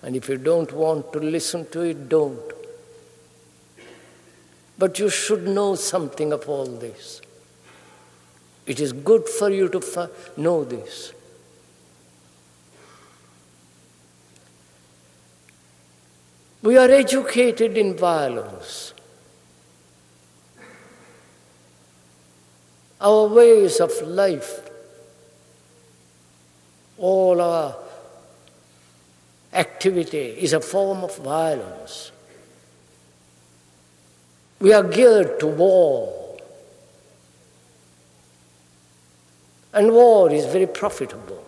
Speaker 1: And if you don't want to listen to it, don't. But you should know something of all this. It is good for you to know this. We are educated in violence. Our ways of life, all our activity is a form of violence. We are geared to war. And war is very profitable.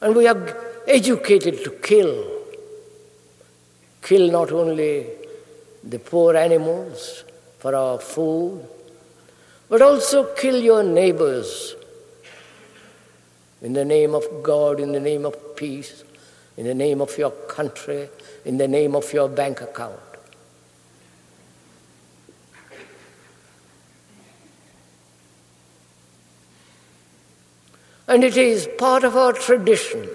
Speaker 1: And we are educated to kill. Kill not only the poor animals for our food, but also kill your neighbors in the name of God, in the name of peace, in the name of your country, in the name of your bank account. And it is part of our tradition,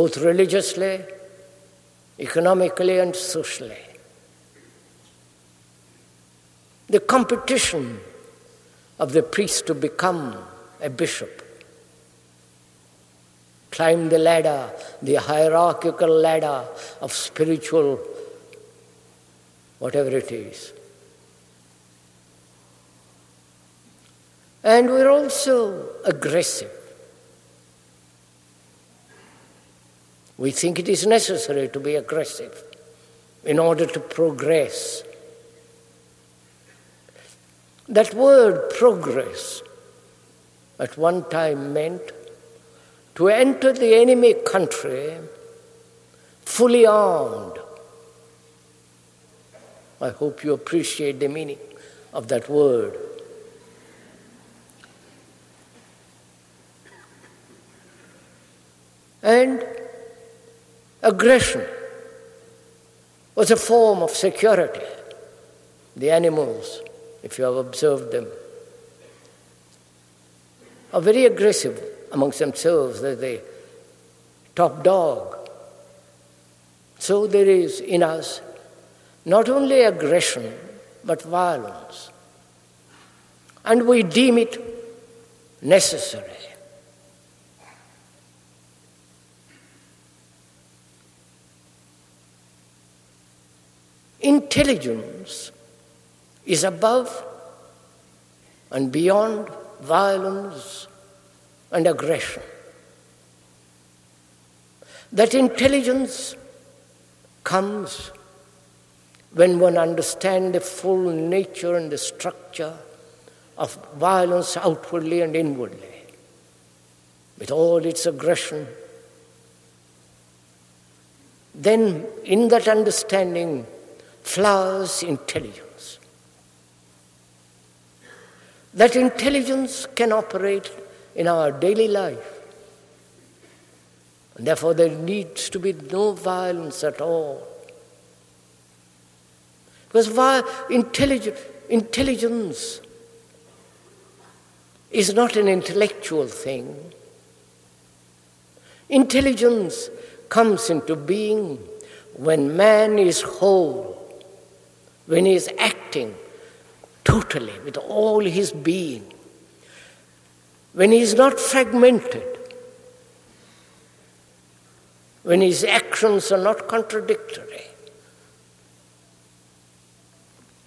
Speaker 1: both religiously, economically, and socially. The competition of the priest to become a bishop, climb the ladder, the hierarchical ladder of spiritual, whatever it is. And we're also aggressive. We think it is necessary to be aggressive in order to progress. That word progress at one time meant to enter the enemy country fully armed. I hope you appreciate the meaning of that word. And aggression was a form of security. The animals, if you have observed them, are very aggressive amongst themselves. They're the top dog. So there is in us not only aggression, but violence. And we deem it necessary. Intelligence is above and beyond violence and aggression. That intelligence comes when one understands the full nature and the structure of violence outwardly and inwardly, with all its aggression. Then, in that understanding, flowers intelligence. That intelligence can operate in our daily life. And therefore, there needs to be no violence at all. Because intelligence, intelligence is not an intellectual thing. Intelligence comes into being when man is whole when he is acting totally with all his being, when he is not fragmented, when his actions are not contradictory,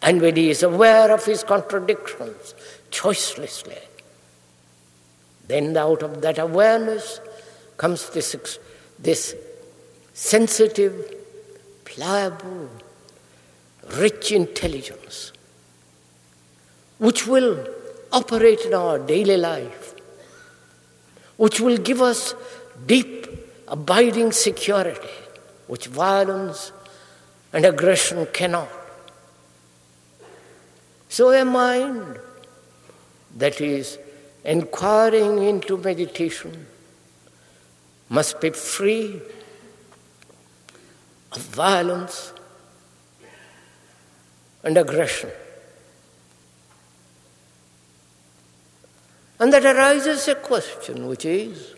Speaker 1: and when he is aware of his contradictions choicelessly, then out of that awareness comes this, this sensitive, pliable, rich intelligence, which will operate in our daily life, which will give us deep, abiding security, which violence and aggression cannot. So, a mind that is inquiring into meditation must be free of violence and aggression. And that arises a question, which is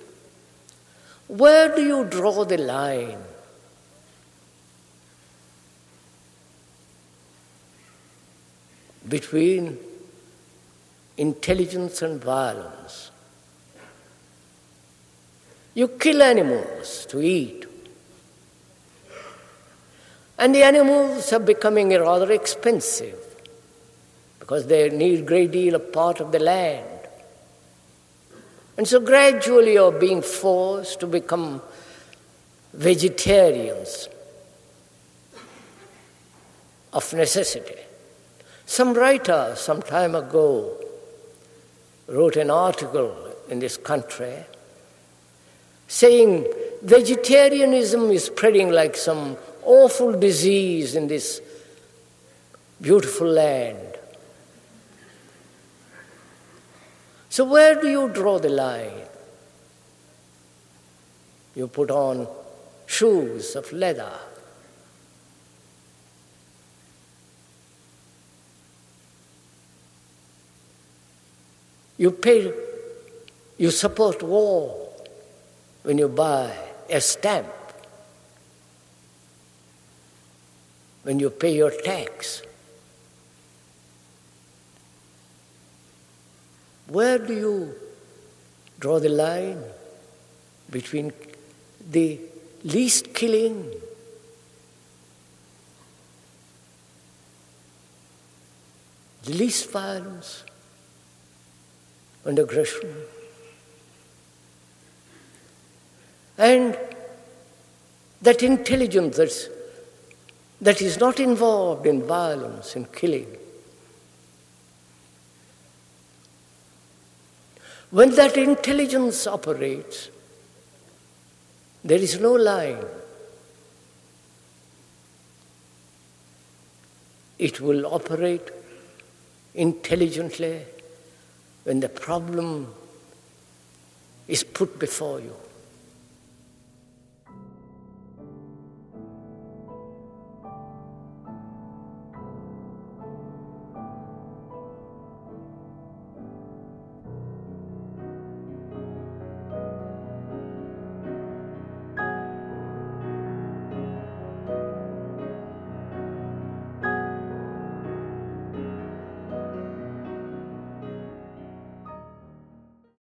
Speaker 1: where do you draw the line? Between intelligence and violence. You kill animals to eat. And the animals are becoming rather expensive because they need a great deal of part of the land. And so gradually you're being forced to become vegetarians of necessity. Some writer some time ago wrote an article in this country saying vegetarianism is spreading like some awful disease in this beautiful land. So, where do you draw the line? You put on shoes of leather. You pay, you support war when you buy a stamp, when you pay your tax. Where do you draw the line between the least killing the least violence and aggression? And that intelligence that's, that is not involved in violence and killing. When that intelligence operates, there is no lying. It will operate intelligently when the problem is put before you.